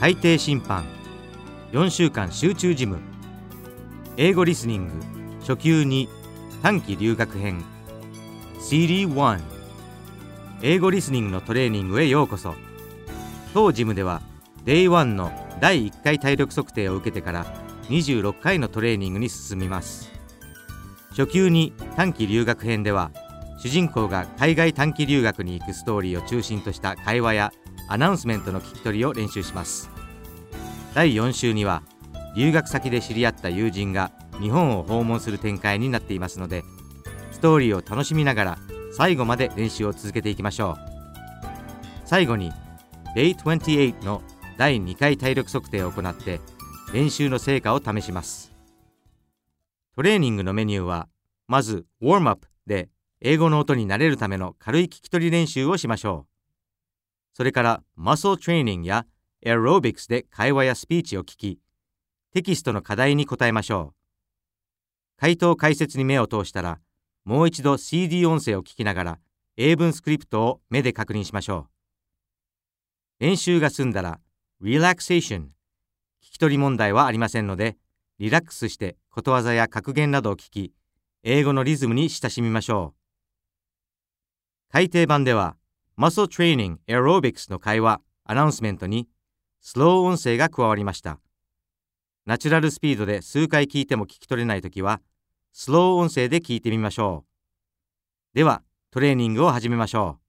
海底審判。4週間集中事務。英語リスニング。初級に短期留学編。CD1 英語リスニングのトレーニングへようこそ。当ジムでは Day1 の第1回体力測定を受けてから26回のトレーニングに進みます。初級に短期留学編では主人公が海外短期留学に行くストーリーを中心とした会話やアナウンスメントの聞き取りを練習します。第4週には留学先で知り合った友人が日本を訪問する展開になっていますのでストーリーを楽しみながら最後まで練習を続けていきましょう。最後に Day28 の第2回体力測定を行って練習の成果を試します。トレーニングのメニューはまずウォームアップで英語の音に慣れるための軽い聞き取り練習をしましょう。それからマッスルトレーニングやエアロビクスで会話やスピーチを聞きテキストの課題に答えましょう。回答解説に目を通したらもう一度 CD 音声を聞きながら英文スクリプトを目で確認しましょう。練習が済んだらリラクセーション聞き取り問題はありませんのでリラックスしてことわざや格言などを聞き英語のリズムに親しみましょう。改訂版では Muscle Training Aerobics の会話アナウンスメントにスロー音声が加わりました。ナチュラルスピードで数回聞いても聞き取れないときは、スロー音声で聞いてみましょう。では、トレーニングを始めましょう。